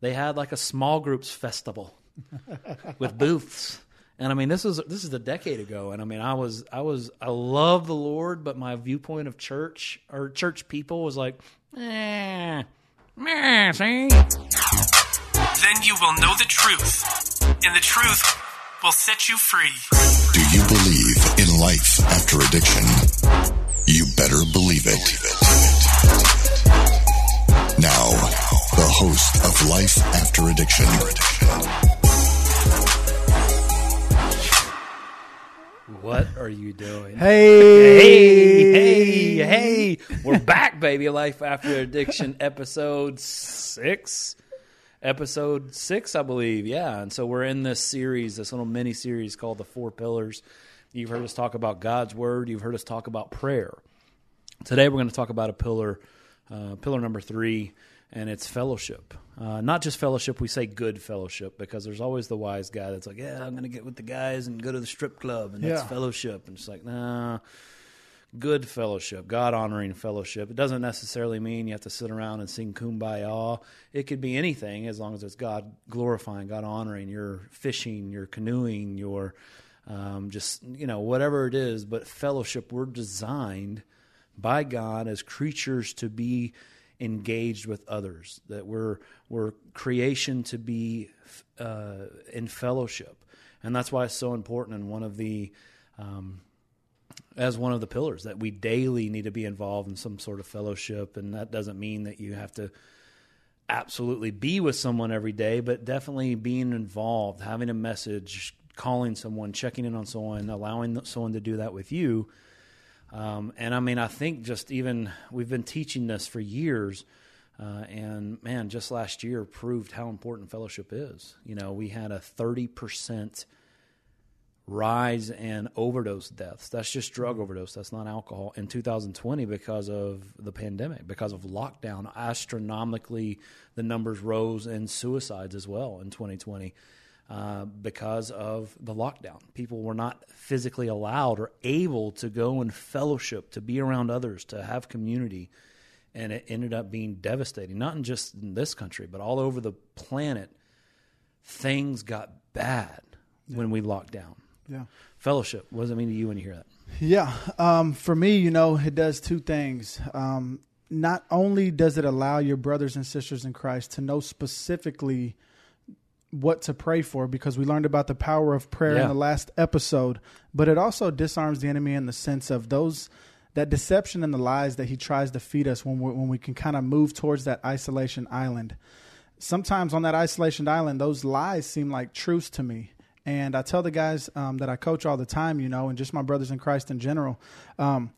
they had like a small groups festival with booths. And I mean, this is this is a decade ago, and I mean, I was I was I love the Lord, but my viewpoint of church or church people was like, eh, meh, see. Then you will know the truth, and the truth will set you free. Do you believe in life after addiction? You better believe it. Host of Life After Addiction. What are you doing? Hey, Hey, hey, hey. We're back, baby. Life After Addiction, episode six. Episode six, I believe. Yeah. And so we're in this series, this little mini series called The Four Pillars. You've heard us talk about God's Word, you've heard us talk about prayer. Today we're going to talk about a pillar, uh, pillar number three, and it's fellowship. Uh, not just fellowship, we say good fellowship because there's always the wise guy that's like, yeah, I'm going to get with the guys and go to the strip club, and that's Yeah. fellowship. And it's like, nah, good fellowship, God honoring fellowship. It doesn't necessarily mean you have to sit around and sing kumbaya. It could be anything as long as it's God glorifying, God honoring. You're fishing, you're canoeing, you're um, just, you know, whatever it is. But fellowship, we're designed by God as creatures to be engaged with others, that we're, we're creation to be uh, in fellowship. And that's why it's so important. And one of the, um, as one of the pillars that we daily need to be involved in some sort of fellowship and that doesn't mean that you have to absolutely be with someone every day but definitely being involved having a message calling someone checking in on someone allowing someone to do that with you um, and i mean i think just even we've been teaching this for years uh, and man just last year proved how important fellowship is you know we had a 30% rise in overdose deaths. That's just drug overdose. That's not alcohol in 2020 because of the pandemic, because of lockdown. Astronomically, the numbers rose in suicides as well in 2020 uh, because of the lockdown. People were not physically allowed or able to go and fellowship, to be around others, to have community. And it ended up being devastating, not in just in this country, but all over the planet. Things got bad when we locked down yeah, fellowship what does it mean to you when you hear that yeah. Um, for me, you know, it does two things. Um, not only does it allow your brothers and sisters in Christ to know specifically what to pray for, because we learned about the power of prayer Yeah. in the last episode, but it also disarms the enemy in the sense of those that deception and the lies that he tries to feed us when we when we can kind of move towards that isolation island. Sometimes on that isolation island, those lies seem like truths to me. And I tell the guys um, that I coach all the time, you know, and just my brothers in Christ in general. Um,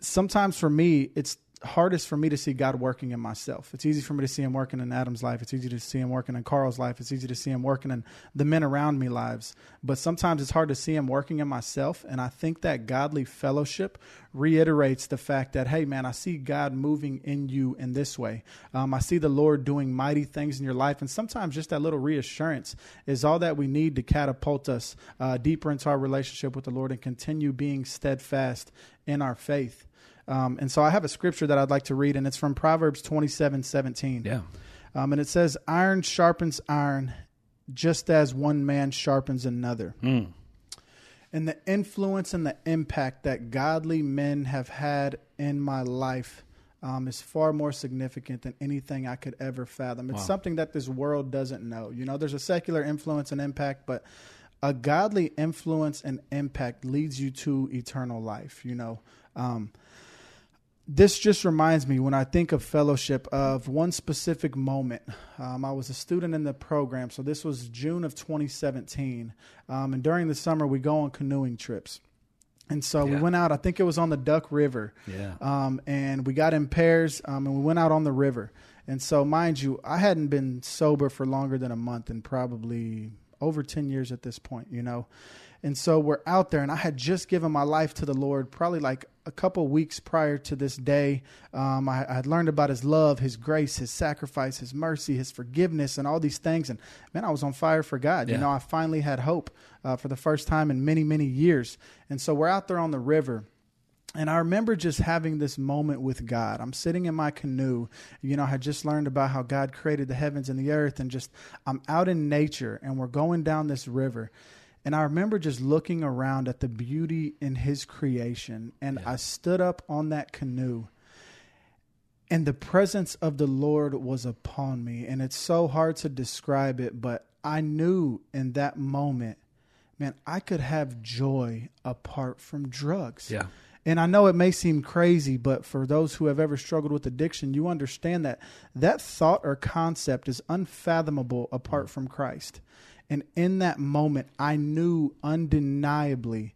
sometimes for me, it's hardest for me to see God working in myself. It's easy for me to see Him working in Adam's life. It's easy to see Him working in Carl's life. It's easy to see Him working in the men around me lives. But sometimes it's hard to see Him working in myself. And I think that godly fellowship reiterates the fact that, hey, man, I see God moving in you in this way. Um, I see the Lord doing mighty things in your life. And sometimes just that little reassurance is all that we need to catapult us uh, deeper into our relationship with the Lord and continue being steadfast in our faith. Um, and so I have a scripture that I'd like to read, and it's from Proverbs twenty-seven seventeen. yeah Um, and it says, Iron sharpens iron just as one man sharpens another. And the influence and the impact that godly men have had in my life um, is far more significant than anything I could ever fathom. It's Wow. something that this world doesn't know. You know, there's a secular influence and impact, but a godly influence and impact leads you to eternal life. You know, um, this just reminds me when I think of fellowship of one specific moment. Um, I was a student in the program, so this was June of 2017. Um, and during the summer, we go on canoeing trips. And so we went out, I think it was on the Duck River. Yeah. Um, and we got in pairs um, and we went out on the river. And so, mind you, I hadn't been sober for longer than a month and probably over 10 years at this point, you know. And so we're out there, and I had just given my life to the Lord probably like a couple weeks prior to this day. Um, I, I had learned about His love, His grace, His sacrifice, His mercy, His forgiveness, and all these things. And man, I was on fire for God. You know, I finally had hope uh, for the first time in many, many years. And so we're out there on the river And I remember just having this moment with God. I'm sitting in my canoe. You know, I had just learned about how God created the heavens and the earth, and just I'm out in nature and we're going down this river. And I remember just looking around at the beauty in his creation. And I stood up on that canoe, and the presence of the Lord was upon me. And it's so hard to describe it, but I knew in that moment, man, I could have joy apart from drugs. Yeah. And I know it may seem crazy, but for those who have ever struggled with addiction, you understand that that thought or concept is unfathomable apart mm. from Christ. And in that moment, I knew undeniably,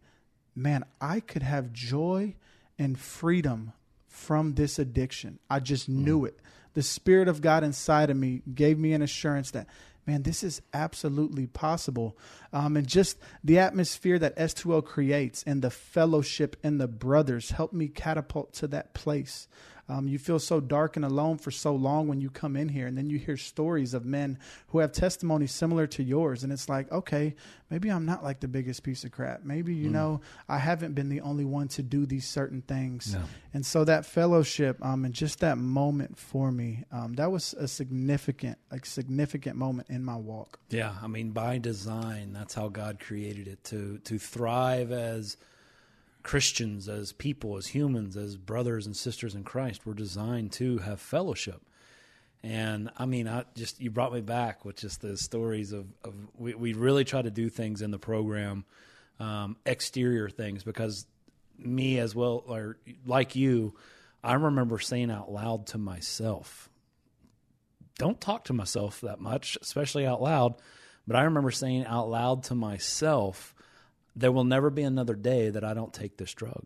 man, I could have joy and freedom from this addiction. I just knew it. The Spirit of God inside of me gave me an assurance that, man, this is absolutely possible. Um, and just the atmosphere that S2L creates and the fellowship and the brothers helped me catapult to that place. Um, you feel so dark and alone for so long when you come in here, and then you hear stories of men who have testimonies similar to yours, and it's like, okay, maybe I'm not like the biggest piece of crap. Maybe you know I haven't been the only one to do these certain things, Yeah. and so that fellowship um, and just that moment for me, um, that was a significant, like significant moment in my walk. Yeah, I mean, by design, that's how God created it to to thrive as Christians, as people, as humans, as brothers and sisters in Christ. We're designed to have fellowship. And I mean, I just you brought me back with just the stories of, of we, we really try to do things in the program, um, exterior things, because me as well, or like you, I remember saying out loud to myself, don't talk to myself that much, especially out loud. But I remember saying out loud to myself, there will never be another day that I don't take this drug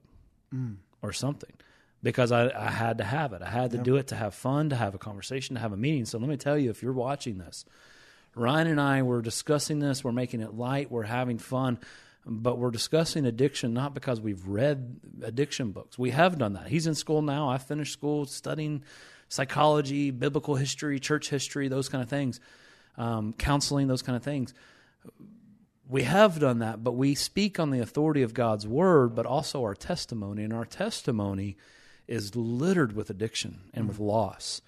or something because I, I had to have it. I had to do it to have fun, to have a conversation, to have a meeting. So let me tell you, if you're watching this, Ryan and I were discussing this. We're making it light. We're having fun. But we're discussing addiction not because we've read addiction books. We have done that. He's in school now. I finished school studying psychology, biblical history, church history, those kind of things, um, counseling, those kind of things. We have done that, but we speak on the authority of God's word, but also our testimony. And our testimony is littered with addiction and with mm. loss.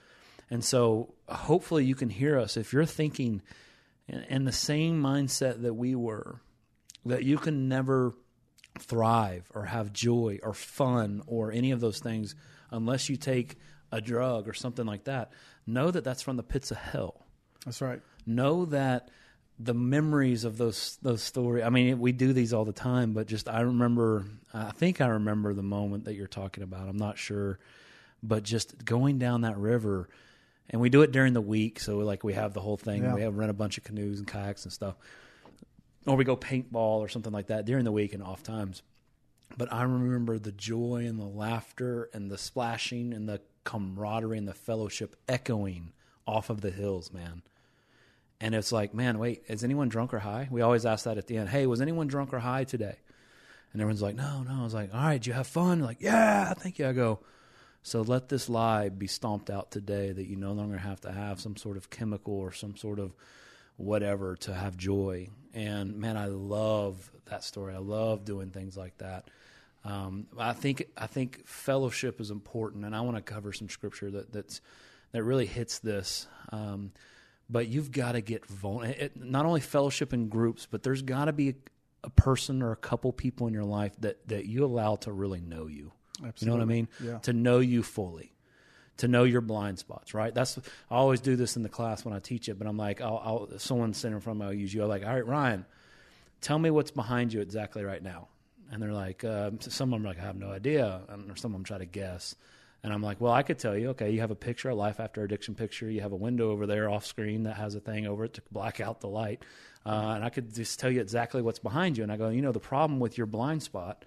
And so hopefully you can hear us if you're thinking in, in the same mindset that we were, that you can never thrive or have joy or fun or any of those things unless you take a drug or something like that. Know that that's from the pits of hell. That's right. Know that the memories of those those stories. I mean, we do these all the time, but just I remember. I think I remember the moment that you're talking about. I'm not sure, but just going down that river, and we do it during the week. So like we have the whole thing. Yeah. We have rent a bunch of canoes and kayaks and stuff, or we go paintball or something like that during the week and off times. But I remember the joy and the laughter and the splashing and the camaraderie and the fellowship echoing off of the hills, man. And it's like, man, wait, is anyone drunk or high? We always ask that at the end. Hey, was anyone drunk or high today? And everyone's like, no, no. I was like, all right, you have fun? They're like, yeah, thank you. I go, so let this lie be stomped out today that you no longer have to have some sort of chemical or some sort of whatever to have joy. And man, I love that story. I love doing things like that. Um, I think I think fellowship is important, and I want to cover some scripture that that's that really hits this. Um, but you've got to get vulnerable. Not only fellowship in groups, but there's got to be a, a person or a couple people in your life that that you allow to really know you. You know what I mean? Yeah. To know you fully, to know your blind spots. Right? That's I always do this in the class when I teach it. But I'm like, I'll, I'll someone sitting in front of me, I'll use you. I'm like, all right, Ryan, tell me what's behind you exactly right now. And they're like, uh, some of them are like, I have no idea, and or some of them try to guess. And I'm like, well, I could tell you. Okay, you have a picture, a life after addiction picture. You have a window over there off screen that has a thing over it to black out the light. Uh, and I could just tell you exactly what's behind you. And I go, you know, the problem with your blind spot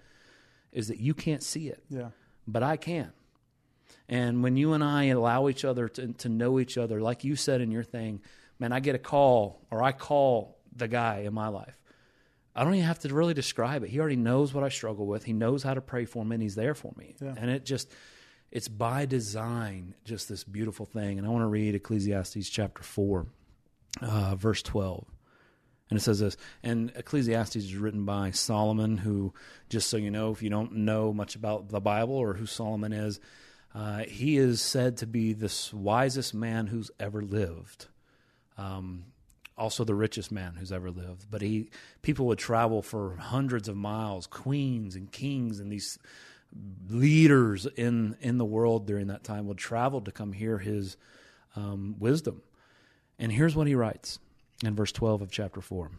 is that you can't see it, Yeah. but I can. And when you and I allow each other to, to know each other, like you said in your thing, man, I get a call or I call the guy in my life. I don't even have to really describe it. He already knows what I struggle with. He knows how to pray for me, and he's there for me. Yeah. And it just, it's by design, just this beautiful thing. And I want to read Ecclesiastes chapter 4, uh, verse 12. And it says this, and Ecclesiastes is written by Solomon, who, just so you know, if you don't know much about the Bible or who Solomon is, uh, he is said to be the wisest man who's ever lived. Um, also the richest man who's ever lived. But he, people would travel for hundreds of miles, queens and kings and these leaders in in the world during that time would travel to come hear his um, wisdom. And here's what he writes in verse 12 of chapter 4.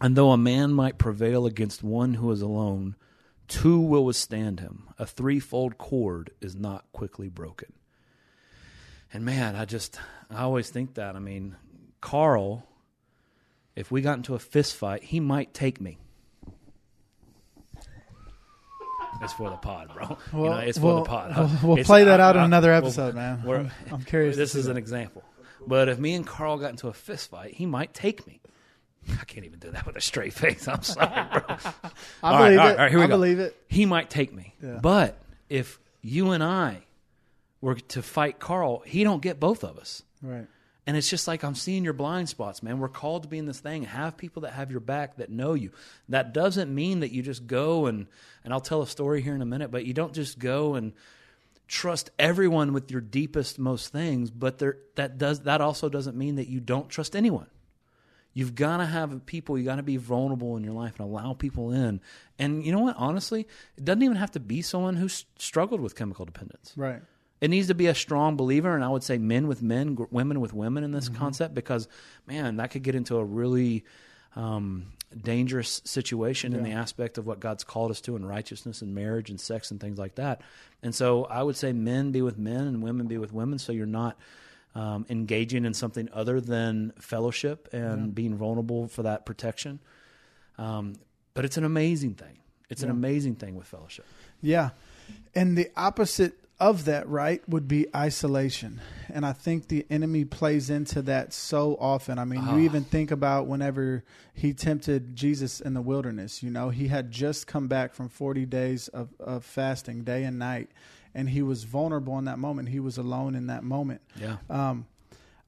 And though a man might prevail against one who is alone, two will withstand him. A threefold cord is not quickly broken. And man, I just, I always think that. I mean, Carl, if we got into a fist fight, he might take me. It's for the pod, bro. you know, it's for we'll, the pod. We'll, we'll It's- play that I- out in another well, episode, man. I'm, I'm curious. This is see an example. But if me and Carl got into a fist fight, he might take me. I can't even do that with a straight face. I'm sorry, bro. I All right, believe all it. right, all right, here we I go. believe it. He might take me. Yeah. But if you and I were to fight Carl, he don't get both of us. Right. And it's just like I'm seeing your blind spots, man. We're called to be in this thing. Have people that have your back that know you. That doesn't mean that you just go and and I'll tell a story here in a minute, but you don't just go and trust everyone with your deepest most things, but there that does that also doesn't mean that you don't trust anyone. You've got to have people, you got to be vulnerable in your life and allow people in. And you know what? Honestly, it doesn't even have to be someone who's struggled with chemical dependence. Right. It needs to be a strong believer, and I would say men with men, gr- women with women in this Mm-hmm. concept, because man, that could get into a really um, dangerous situation in the aspect of what God's called us to in righteousness and marriage and sex and things like that. And so, I would say men be with men and women be with women, so you're not um, engaging in something other than fellowship and being vulnerable for that protection. Um, but it's an amazing thing. It's an amazing thing with fellowship. Yeah. And the opposite of that, right, would be isolation. And I think the enemy plays into that so often. I mean, you even think about whenever he tempted Jesus in the wilderness, you know, he had just come back from 40 days of, of fasting, day and night, and he was vulnerable in that moment. He was alone in that moment. Yeah. Um,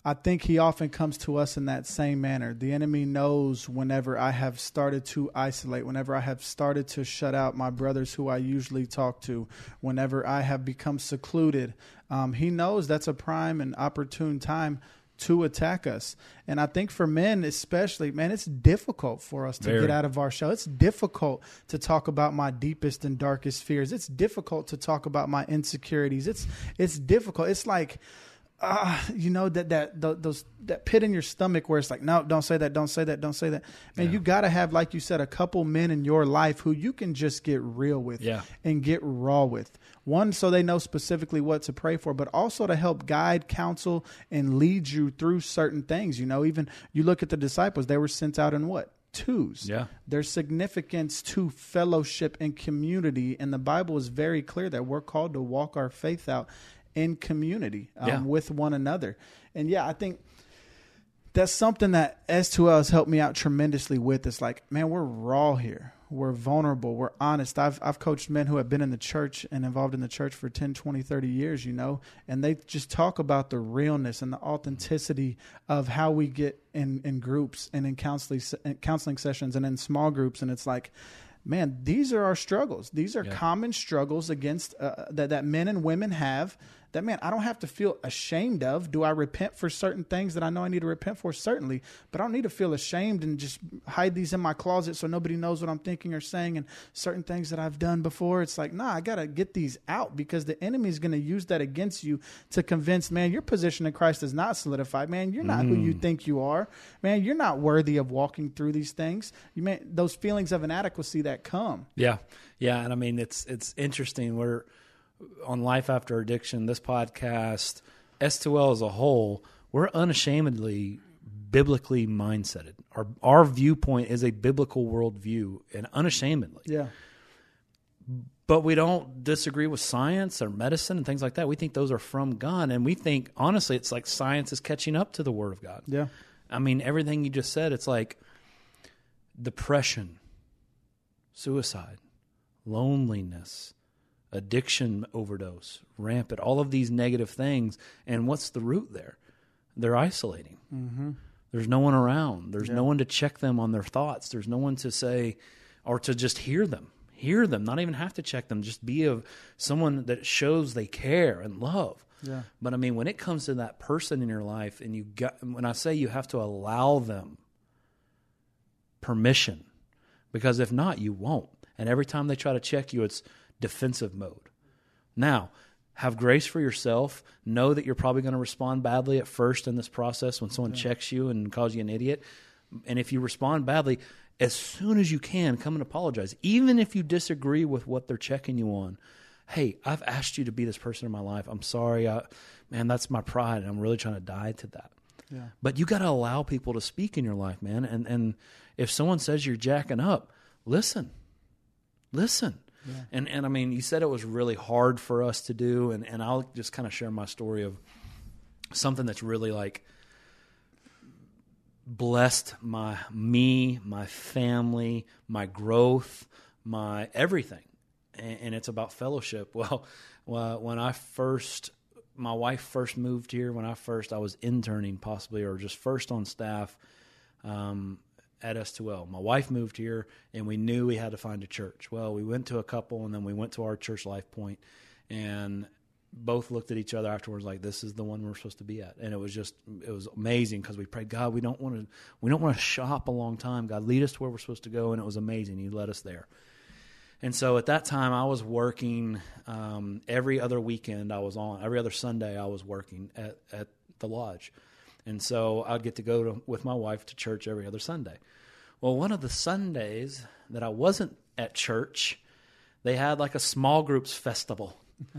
I think he often comes to us in that same manner. The enemy knows whenever I have started to isolate, whenever I have started to shut out my brothers who I usually talk to, whenever I have become secluded, um, he knows that's a prime and opportune time to attack us. And I think for men, especially, man, it's difficult for us to Very. get out of our shell. It's difficult to talk about my deepest and darkest fears. It's difficult to talk about my insecurities. It's it's difficult. It's like uh, you know that that th- those that pit in your stomach where it's like no don't say that don't say that don't say that. Man you got to have like you said a couple men in your life who you can just get real with Yeah. and get raw with. One so they know specifically what to pray for but also to help guide counsel and lead you through certain things. You know even you look at the disciples they were sent out in what? Twos. Yeah. there's significance to fellowship and community and the bible is very clear that we're called to walk our faith out in community um, Yeah. with one another and yeah i think that's something that S2L has helped me out tremendously with. It's like, man, we're raw here. We're vulnerable. We're honest. I've, I've coached men who have been in the church and involved in the church for 10, 20, 30 years, you know, and they just talk about the realness and the authenticity of how we get in, in groups and in counseling, in counseling sessions and in small groups. And it's like, man, these are our struggles. These are common struggles against uh, that, that men and women have that man, I don't have to feel ashamed of. Do I repent for certain things that I know I need to repent for? Certainly, but I don't need to feel ashamed and just hide these in my closet so nobody knows what I'm thinking or saying. And certain things that I've done before, it's like, nah, I gotta get these out because the enemy is going to use that against you to convince, man, your position in Christ is not solidified. Man, you're not who you mm. think you are. Man, you're not worthy of walking through these things. You may those feelings of inadequacy that come. Yeah, yeah, and I mean it's it's interesting. We're on Life After Addiction, this podcast, S2L as a whole, we're unashamedly biblically mindseted. Our our viewpoint is a biblical worldview, and unashamedly. Yeah. But we don't disagree with science or medicine and things like that. We think those are from God, and we think honestly, it's like science is catching up to the Word of God. Yeah. I mean, everything you just said, it's like depression, suicide, loneliness, addiction overdose, rampant, all of these negative things. And what's the root there? They're isolating. Mm-hmm. There's no one around. There's no one to check them on their thoughts. There's no one to say or to just hear them. Hear them, not even have to check them. Just be of someone that shows they care and love. Yeah. But I mean, when it comes to that person in your life, and you got, when I say you have to allow them permission, because if not, you won't. And every time they try to check you, it's defensive mode. Now, have grace for yourself. Know that you're probably going to respond badly at first in this process when someone checks you and calls you an idiot. And if you respond badly, as soon as you can, come and apologize. Even if you disagree with what they're checking you on. Hey, I've asked you to be this person in my life. I'm sorry. I, man, that's my pride. And I'm really trying to die to that. Yeah. But you got to allow people to speak in your life, man. And and if someone says you're jacking up, listen, listen. And and I mean, you said it was really hard for us to do, and and I'll just kind of share my story of something that's really like blessed my me, my family, my growth, my everything, and, and it's about fellowship. Well, well, when I first, my wife first moved here, when I first, I was interning possibly or just first on staff um, at S2L. My wife moved here, and we knew we had to find a church. Well, we went to a couple, and then we went to our church, Life Point, and both looked at each other afterwards like this is the one we're supposed to be at. And it was just it was amazing because we prayed god we don't want to we don't want to shop a long time. God lead us to where we're supposed to go. And it was amazing. He led us there. And so at that time i was working um, every other weekend i was on every other sunday i was working at, at the lodge and so i'd get to go to, with my wife to church every other sunday well one of the sundays that i wasn't at church they had like a small groups festival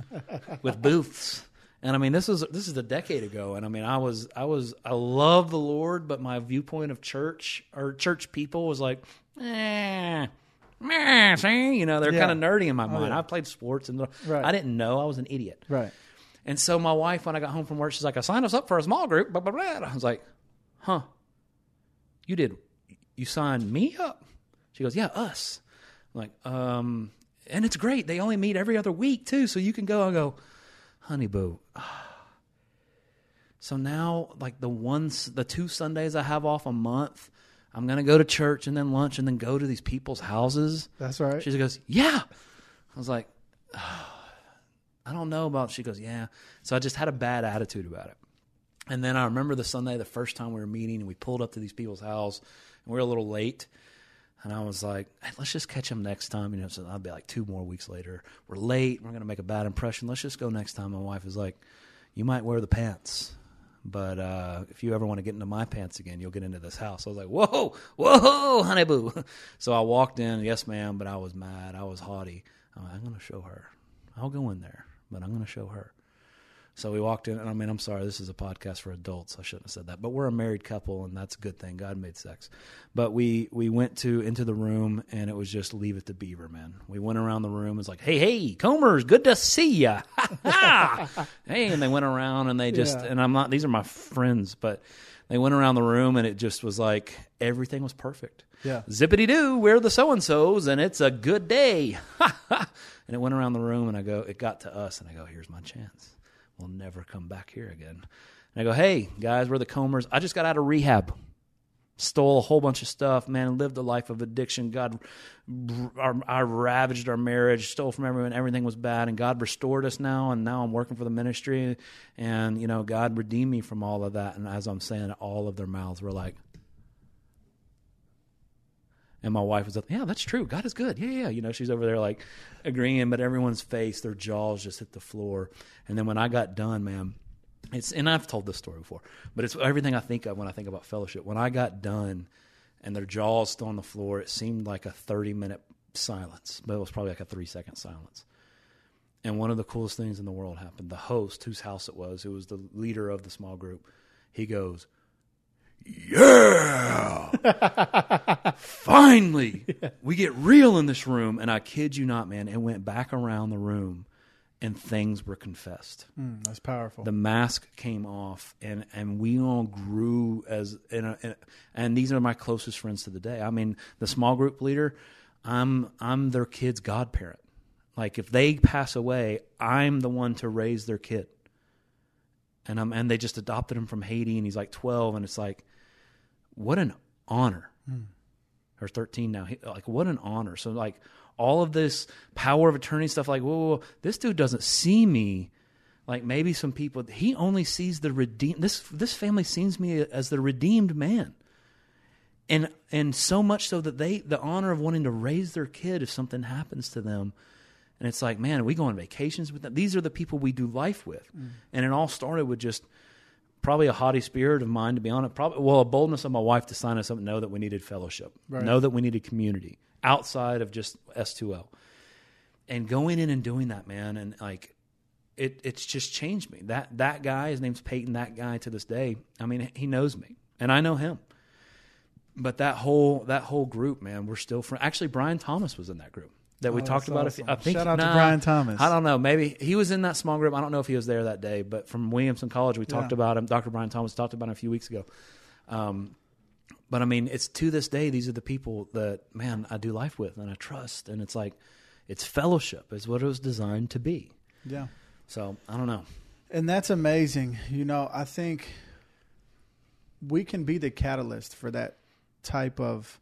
with booths. And I mean, this is this is a decade ago, and I mean, I was I was I love the Lord, but my viewpoint of church or church people was like, eh, meh, see, you know, they're Yeah. kind of nerdy in my mind. yeah. I played sports, and Right. I didn't know I was an idiot. Right. And so my wife, when I got home from work, she's like, "I signed us up for a small group." Blah, blah, blah. I was like, "Huh? You did? You signed me up?" She goes, "Yeah, us." I'm like, um, and it's great. They only meet every other week too, so you can go. I go, "Honey boo." So now, like the ones, the two Sundays I have off a month, I'm gonna go to church and then lunch and then go to these people's houses. That's right. She goes, Yeah. I was like, I don't know about. She goes, Yeah. So I just had a bad attitude about it. And then I remember the Sunday, the first time we were meeting, and we pulled up to these people's house, and we were a little late. And I was like, hey, let's just catch them next time. You know, so I'll be like two more weeks later. We're late. We're going to make a bad impression. Let's just go next time. My wife is like, you might wear the pants. But uh, if you ever want to get into my pants again, you'll get into this house. I was like, whoa, whoa, honey boo. So I walked in, yes, ma'am, but I was mad. I was haughty. I'm, like, I'm going to show her. I'll go in there, but I'm going to show her. So we walked in, and I mean, I'm sorry, this is a podcast for adults. I shouldn't have said that, but we're a married couple, and that's a good thing. God made sex, but we we went to into the room, and it was just leave it to Beaver, man. We went around the room. It's like, hey, hey, Comers, good to see ya. hey, and they went around, and they just, Yeah. and I'm not. These are my friends, but they went around the room, and it just was like everything was perfect. Yeah. Zippity doo, we're the so and so's, and it's a good day. and it went around the room, and I go, it got to us, and I go, here's my chance. We'll never come back here again. And I go, hey, guys, we're the Comers. I just got out of rehab. Stole a whole bunch of stuff, man. Lived a life of addiction. God, I ravaged our marriage. Stole from everyone. Everything was bad, and God restored us now. And now I'm working for the ministry, and you know, God redeemed me from all of that. And as I'm saying, all of their mouths were like, and my wife was like, "Yeah, that's true. God is good. Yeah, yeah." You know, she's over there like agreeing, but everyone's face, their jaws just hit the floor. And then when I got done, man, it's and I've told this story before, but it's everything I think of when I think about fellowship. When I got done, and their jaws still on the floor, it seemed like a thirty minute silence, but it was probably like a three second silence. And one of the coolest things in the world happened. The host, whose house it was, who was the leader of the small group, he goes, yeah. Finally, we get real in this room. And I kid you not, man, it went back around the room and things were confessed. Mm, that's powerful. The mask came off and, and we all grew as, in a, in- and these are my closest friends to the day. I mean, the small group leader, I'm, I'm their kid's godparent. Like if they pass away, I'm the one to raise their kid and um, and they just adopted him from Haiti, and he's like twelve, and it's like, what an honor. Or 13 now. He- Like, what an honor. So, like, all of this power of attorney stuff, like, whoa, whoa, whoa, this dude doesn't see me like maybe some people. He only sees the redeemed. This this family sees me as the redeemed man, and and so much so that they the honor of wanting to raise their kid if something happens to them. And it's like, man, we go on vacations with them. These are the people we do life with, mm. and it all started with just probably a haughty spirit of mine, to be honest. Probably, well, a boldness of my wife to sign us up, and know that we needed fellowship, know that we needed community outside of just S2L. And going in and doing that, man, and like, it it's just changed me. That that guy, his name's Peyton. That guy to this day, I mean, he knows me, and I know him. But that whole that whole group, man, we're still friends. Actually, Brian Thomas was in that group that we Oh, talked about. awesome. I think Shout out to nah, Brian Thomas. I don't know. Maybe he was in that small group. I don't know if he was there that day, but from Williamson College, we talked Yeah. about him. Dr. Brian Thomas talked about him a few weeks ago. Um, but I mean, it's to this day, these are the people that, man, I do life with and I trust. And it's like, it's fellowship, is what it was designed to be. Yeah. So I don't know. And that's amazing. You know, I think we can be the catalyst for that type of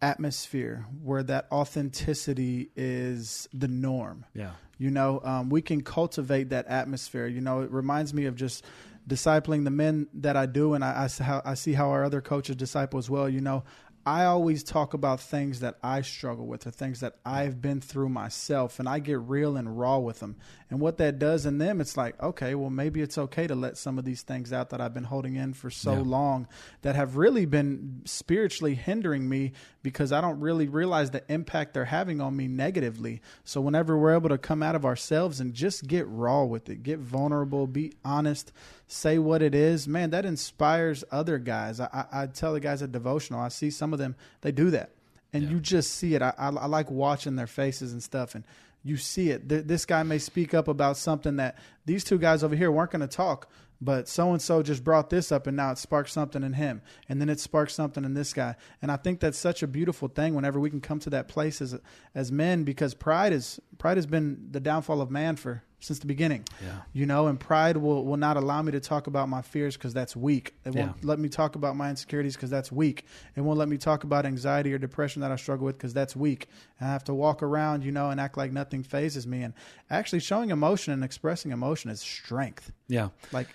atmosphere where that authenticity is the norm. Yeah. You know, um, we can cultivate that atmosphere. You know, it reminds me of just discipling the men that I do, and I, I, see how, I see how our other coaches disciple as well. You know, I always talk about things that I struggle with or things that I've been through myself, and I get real and raw with them. And what that does in them, it's like, okay, well, maybe it's okay to let some of these things out that I've been holding in for so Yeah. long that have really been spiritually hindering me because I don't really realize the impact they're having on me negatively. So whenever we're able to come out of ourselves and just get raw with it, get vulnerable, be honest, say what it is, man, that inspires other guys. I, I, I tell the guys at devotional, I see some of them, they do that. And you just see it. I, I, I like watching their faces and stuff. And you see it. Th- this guy may speak up about something that these two guys over here weren't going to talk, but so and so just brought this up and now it sparked something in him. And then it sparked something in this guy. And I think that's such a beautiful thing whenever we can come to that place as as men because pride is pride has been the downfall of man for since the beginning. Yeah. You know, and pride will, will not allow me to talk about my fears because that's weak. It won't Yeah. let me talk about my insecurities because that's weak. It won't let me talk about anxiety or depression that I struggle with because that's weak. And I have to walk around, you know, and act like nothing phases me. And actually showing emotion and expressing emotion is strength. Yeah. Like,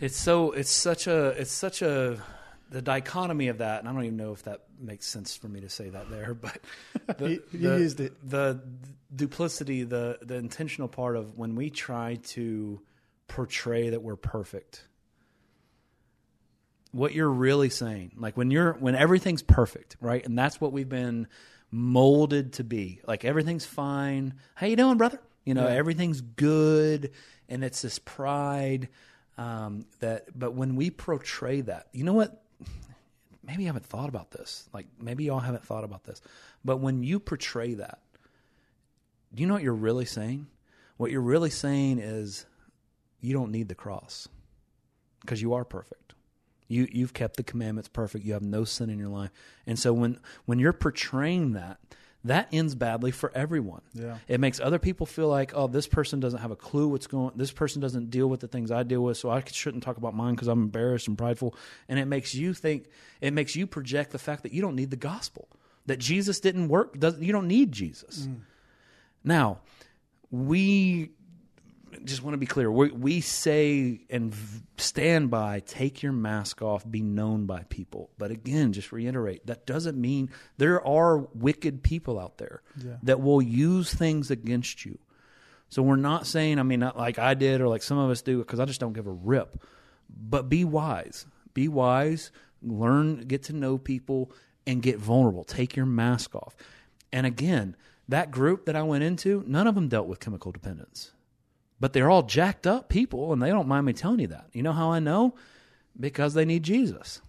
It's so it's such a it's such a the dichotomy of that, and I don't even know if that makes sense for me to say that there, but the, You- you the- used it. The duplicity, the the intentional part of when we try to portray that we're perfect. What you're really saying, like when you're when everything's perfect, right, and that's what we've been molded to be. Like everything's fine. How you doing, brother? You know, Yeah. everything's good, and it's this pride um, that. But when we portray that, you know what? Maybe you haven't thought about this. Like maybe y'all haven't thought about this. But when you portray that, do you know what you're really saying? What you're really saying is you don't need the cross because you are perfect. You you've kept the commandments perfect. You have no sin in your life. And so when when you're portraying that, that ends badly for everyone. Yeah. It makes other people feel like, oh, this person doesn't have a clue what's going. On. This person doesn't deal with the things I deal with, so I shouldn't talk about mine because I'm embarrassed and prideful. And it makes you think. It makes you project the fact that you don't need the gospel. That Jesus didn't work. Does you don't need Jesus. Mm. Now, we just want to be clear. We, we say and stand by take your mask off, be known by people. But again, just reiterate that doesn't mean there are wicked people out there Yeah. that will use things against you. So we're not saying, I mean, not like I did or like some of us do, because I just don't give a rip. But be wise. Be wise. Learn, get to know people, and get vulnerable. Take your mask off. And again, that group that I went into, none of them dealt with chemical dependence. But they're all jacked up people, and they don't mind me telling you that. You know how I know? Because they need Jesus.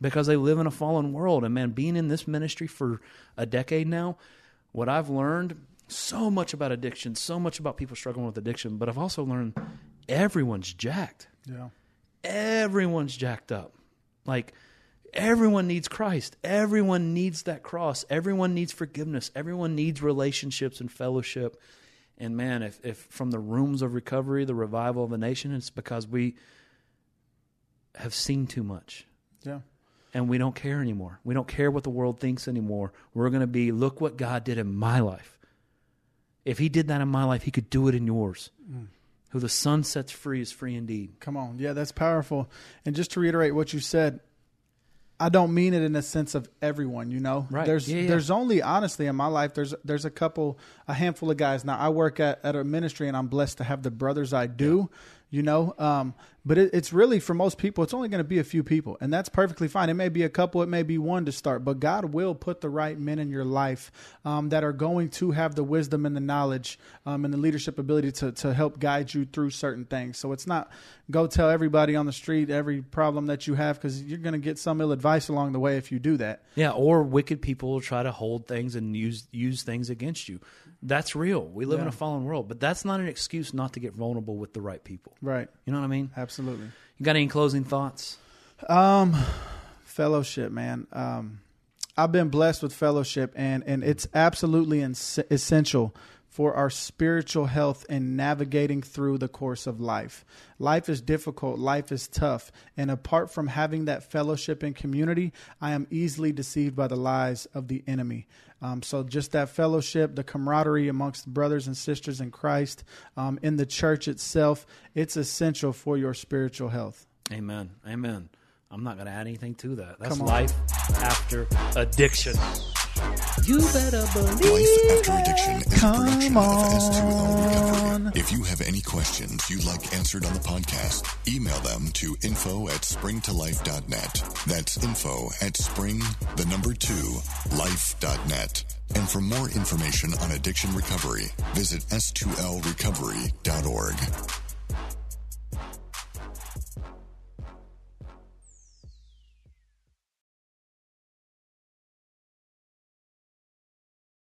Because they live in a fallen world. And man, being in this ministry for a decade now, what I've learned so much about addiction, so much about people struggling with addiction, but I've also learned everyone's jacked. yeah. Everyone's jacked up. Like everyone needs Christ. Everyone needs that cross. Everyone needs forgiveness. Everyone needs relationships and fellowship. And man, if, if from the rooms of recovery, the revival of the nation, it's because we have seen too much. Yeah. and we don't care anymore. We don't care what the world thinks anymore. We're going to be, look what God did in my life. If He did that in my life, He could do it in yours. Mm. Who the Son sets free is free indeed. Come on. Yeah, that's powerful. And just to reiterate what you said, I don't mean it in a sense of everyone, you know. Right. There's yeah, yeah. there's only honestly in my life there's there's a couple a handful of guys. Now I work at, at a ministry and I'm blessed to have the brothers I do. Yeah you know? Um, but it, it's really for most people it's only going to be a few people and that's perfectly fine. It may be a couple it may be one to start but god will put the right men in your life um, that are going to have the wisdom and the knowledge um, and the leadership ability to, to help guide you through certain things. So it's not go tell everybody on the street every problem that you have because you're going to get some ill advice along the way if you do that. Yeah or wicked people will try to hold things and use use things against you that's real. We live yeah. in a fallen world, but that's not an excuse not to get vulnerable with the right people. Right. You know what I mean? Absolutely. You got any closing thoughts? Um, fellowship, man. Um, I've been blessed with fellowship, and and it's absolutely essential for our spiritual health in navigating through the course of life. Life is difficult, life is tough, and apart from having that fellowship and community, I am easily deceived by the lies of the enemy. Um, so, just that fellowship, the camaraderie amongst brothers and sisters in Christ, um, in the church itself, it's essential for your spiritual health. Amen. Amen. I'm not going to add anything to that. That's life after addiction. You better believe Life After Addiction is Come a production on. of S2L If you have any questions you'd like answered on the podcast, email them to info at springtolife.net. That's info at spring, the number two, life.net. And for more information on addiction recovery, visit s2lrecovery.org.